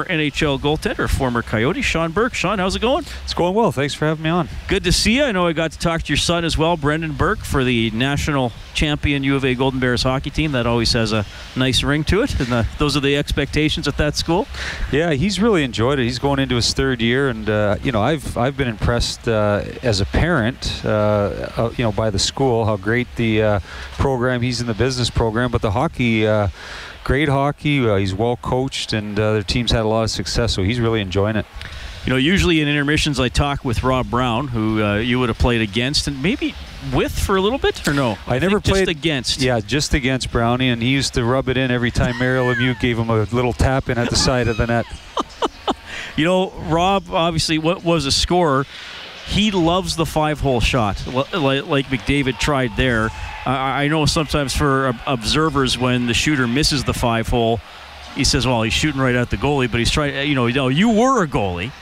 NHL goaltender, former Coyote, Sean Burke. Sean, how's it going? It's going well. Thanks for having me on. Good to see you. I know I got to talk to your son as well, Brendan Burke, for the national champion U of A Golden Bears hockey team. That always has a nice ring to it, and uh, those are the expectations at that school. Yeah, he's really enjoyed it. He's going into his third year, and uh, you know, I've I've been impressed uh, as a parent, uh, uh, you know, by the school, how great the uh, program. He's in the business program, but the hockey. Great hockey. he's well coached, and their team's had a lot of success. So he's really enjoying it. You know, usually in intermissions, I talk with Rob Brown, who uh, you would have played against, and maybe with for a little bit, or no? I, I never played just against. Yeah, just against Brownie, and he used to rub it in every time Mario Lemieux gave him a little tap in at the side of the net. you know, Rob obviously what was a scorer. He loves the five-hole shot, like McDavid tried there. I know sometimes for observers, when the shooter misses the five-hole, he says, "Well, he's shooting right at the goalie," but he's trying. You know, you know, you were a goalie,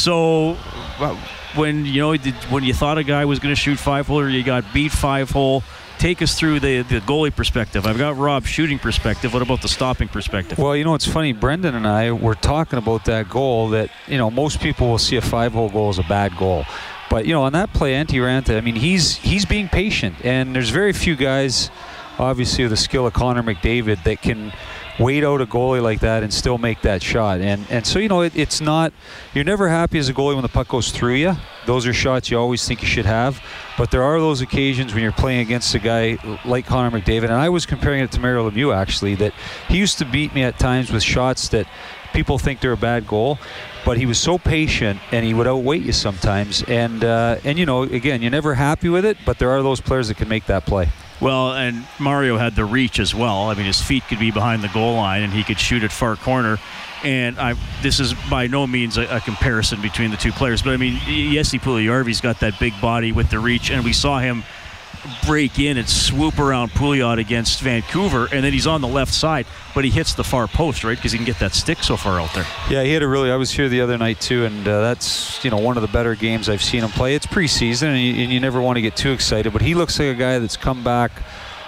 so uh, when you know when you thought a guy was going to shoot five hole you got beat five hole. Take us through the, the goalie perspective. I've got Rob shooting perspective. What about the stopping perspective? Well, you know, it's funny. Brendan and I were talking about that goal that, you know, most people will see a five hole goal as a bad goal. But, you know, on that play, Antti Raanta, I mean, he's he's being patient. And there's very few guys, obviously, with the skill of Connor McDavid that can wait out a goalie like that and still make that shot. And and so you know it, it's not you're never happy as a goalie when the puck goes through you. Those are shots you always think you should have. But there are those occasions when you're playing against a guy like Connor McDavid. And I was comparing it to Mario Lemieux actually that he used to beat me at times with shots that people think they're a bad goal. But he was so patient, and he would outweight you sometimes. And uh, and you know, again, you're never happy with it, but there are those players that can make that play. Well, and Mario had the reach as well. I mean, his feet could be behind the goal line, and he could shoot at far corner. And I, this is by no means a, a comparison between the two players, but I mean, Jesse Puljujarvi's got that big body with the reach, and we saw him break in and swoop around Pouliot against Vancouver, and then he's on the left side, but he hits the far post, right? Because he can get that stick so far out there. Yeah, he had a really. I was here the other night too, and uh, that's you know one of the better games I've seen him play. It's preseason, and you, and you never want to get too excited, but he looks like a guy that's come back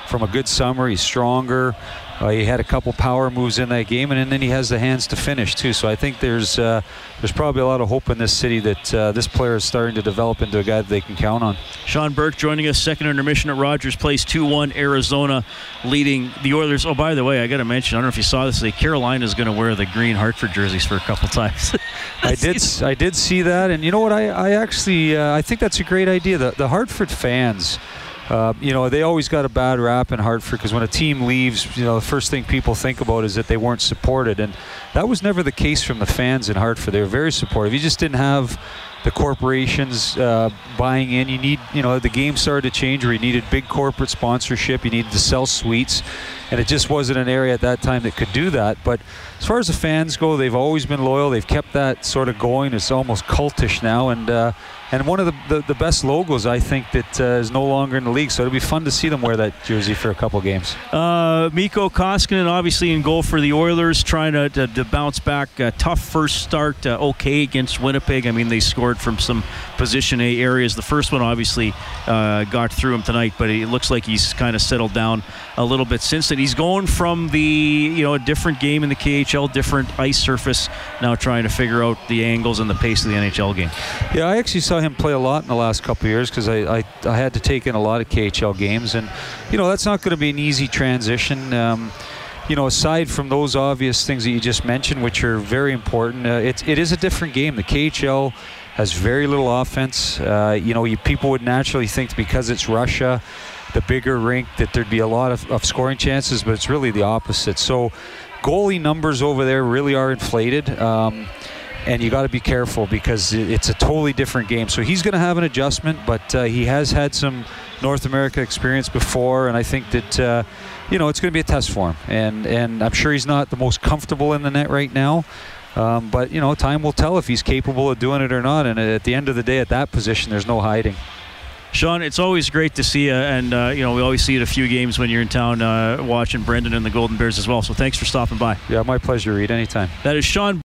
from a good summer. He's stronger. Uh, he had a couple power moves in that game, and, and, then he has the hands to finish too. So I think there's uh, there's probably a lot of hope in this city that uh, this player is starting to develop into a guy that they can count on. Sean Burke joining us, second intermission at Rogers Place, 2-1 Arizona, leading the Oilers. Oh, by the way, I got to mention, I don't know if you saw this, Carolina is going to wear the green Hartford jerseys for a couple times. I did I did see that, and you know what? I I actually uh, I think that's a great idea. The the Hartford fans. Uh, you know, they always got a bad rap in Hartford because when a team leaves, you know, the first thing people think about is that they weren't supported. And that was never the case from the fans in Hartford. They were very supportive. You just didn't have the corporations uh, buying in. You need, you know, the game started to change where you needed big corporate sponsorship. You needed to sell suites. And it just wasn't an area at that time that could do that. But as far as the fans go, they've always been loyal. They've kept that sort of going. It's almost cultish now. And, uh, and one of the, the, the, best logos I think that uh, is no longer in the league. So it'll be fun to see them wear that jersey for a couple games. Uh, Mikko Koskinen obviously in goal for the Oilers, trying to, to, to bounce back. tough first start, uh, okay against Winnipeg. I mean they scored from some position A areas. The first one obviously uh, got through him tonight, but it looks like he's kind of settled down a little bit since then. He's going from the you know a different game in the KHL, different ice surface, now trying to figure out the angles and the pace of the NHL game. Yeah, I actually saw him play a lot in the last couple years because I, I, I had to take in a lot of KHL games, and you know that's not going to be an easy transition. Um, you know, aside from those obvious things that you just mentioned, which are very important, uh, it, it is a different game. The KHL has very little offense. Uh, you know, you, people would naturally think because it's Russia, the bigger rink, that there'd be a lot of, of scoring chances, but it's really the opposite. So, goalie numbers over there really are inflated. Um, and you got to be careful because it's a totally different game. So he's going to have an adjustment, but uh, he has had some North America experience before, and I think that uh, you know it's going to be a test for him. And and I'm sure he's not the most comfortable in the net right now, Um, but you know, time will tell if he's capable of doing it or not. And at the end of the day, at that position, there's no hiding. Sean, it's always great to see you, and uh, you know we always see you at a few games when you're in town uh, watching Brendan and the Golden Bears as well. So thanks for stopping by. Yeah, my pleasure, Reed. Anytime. That is Sean.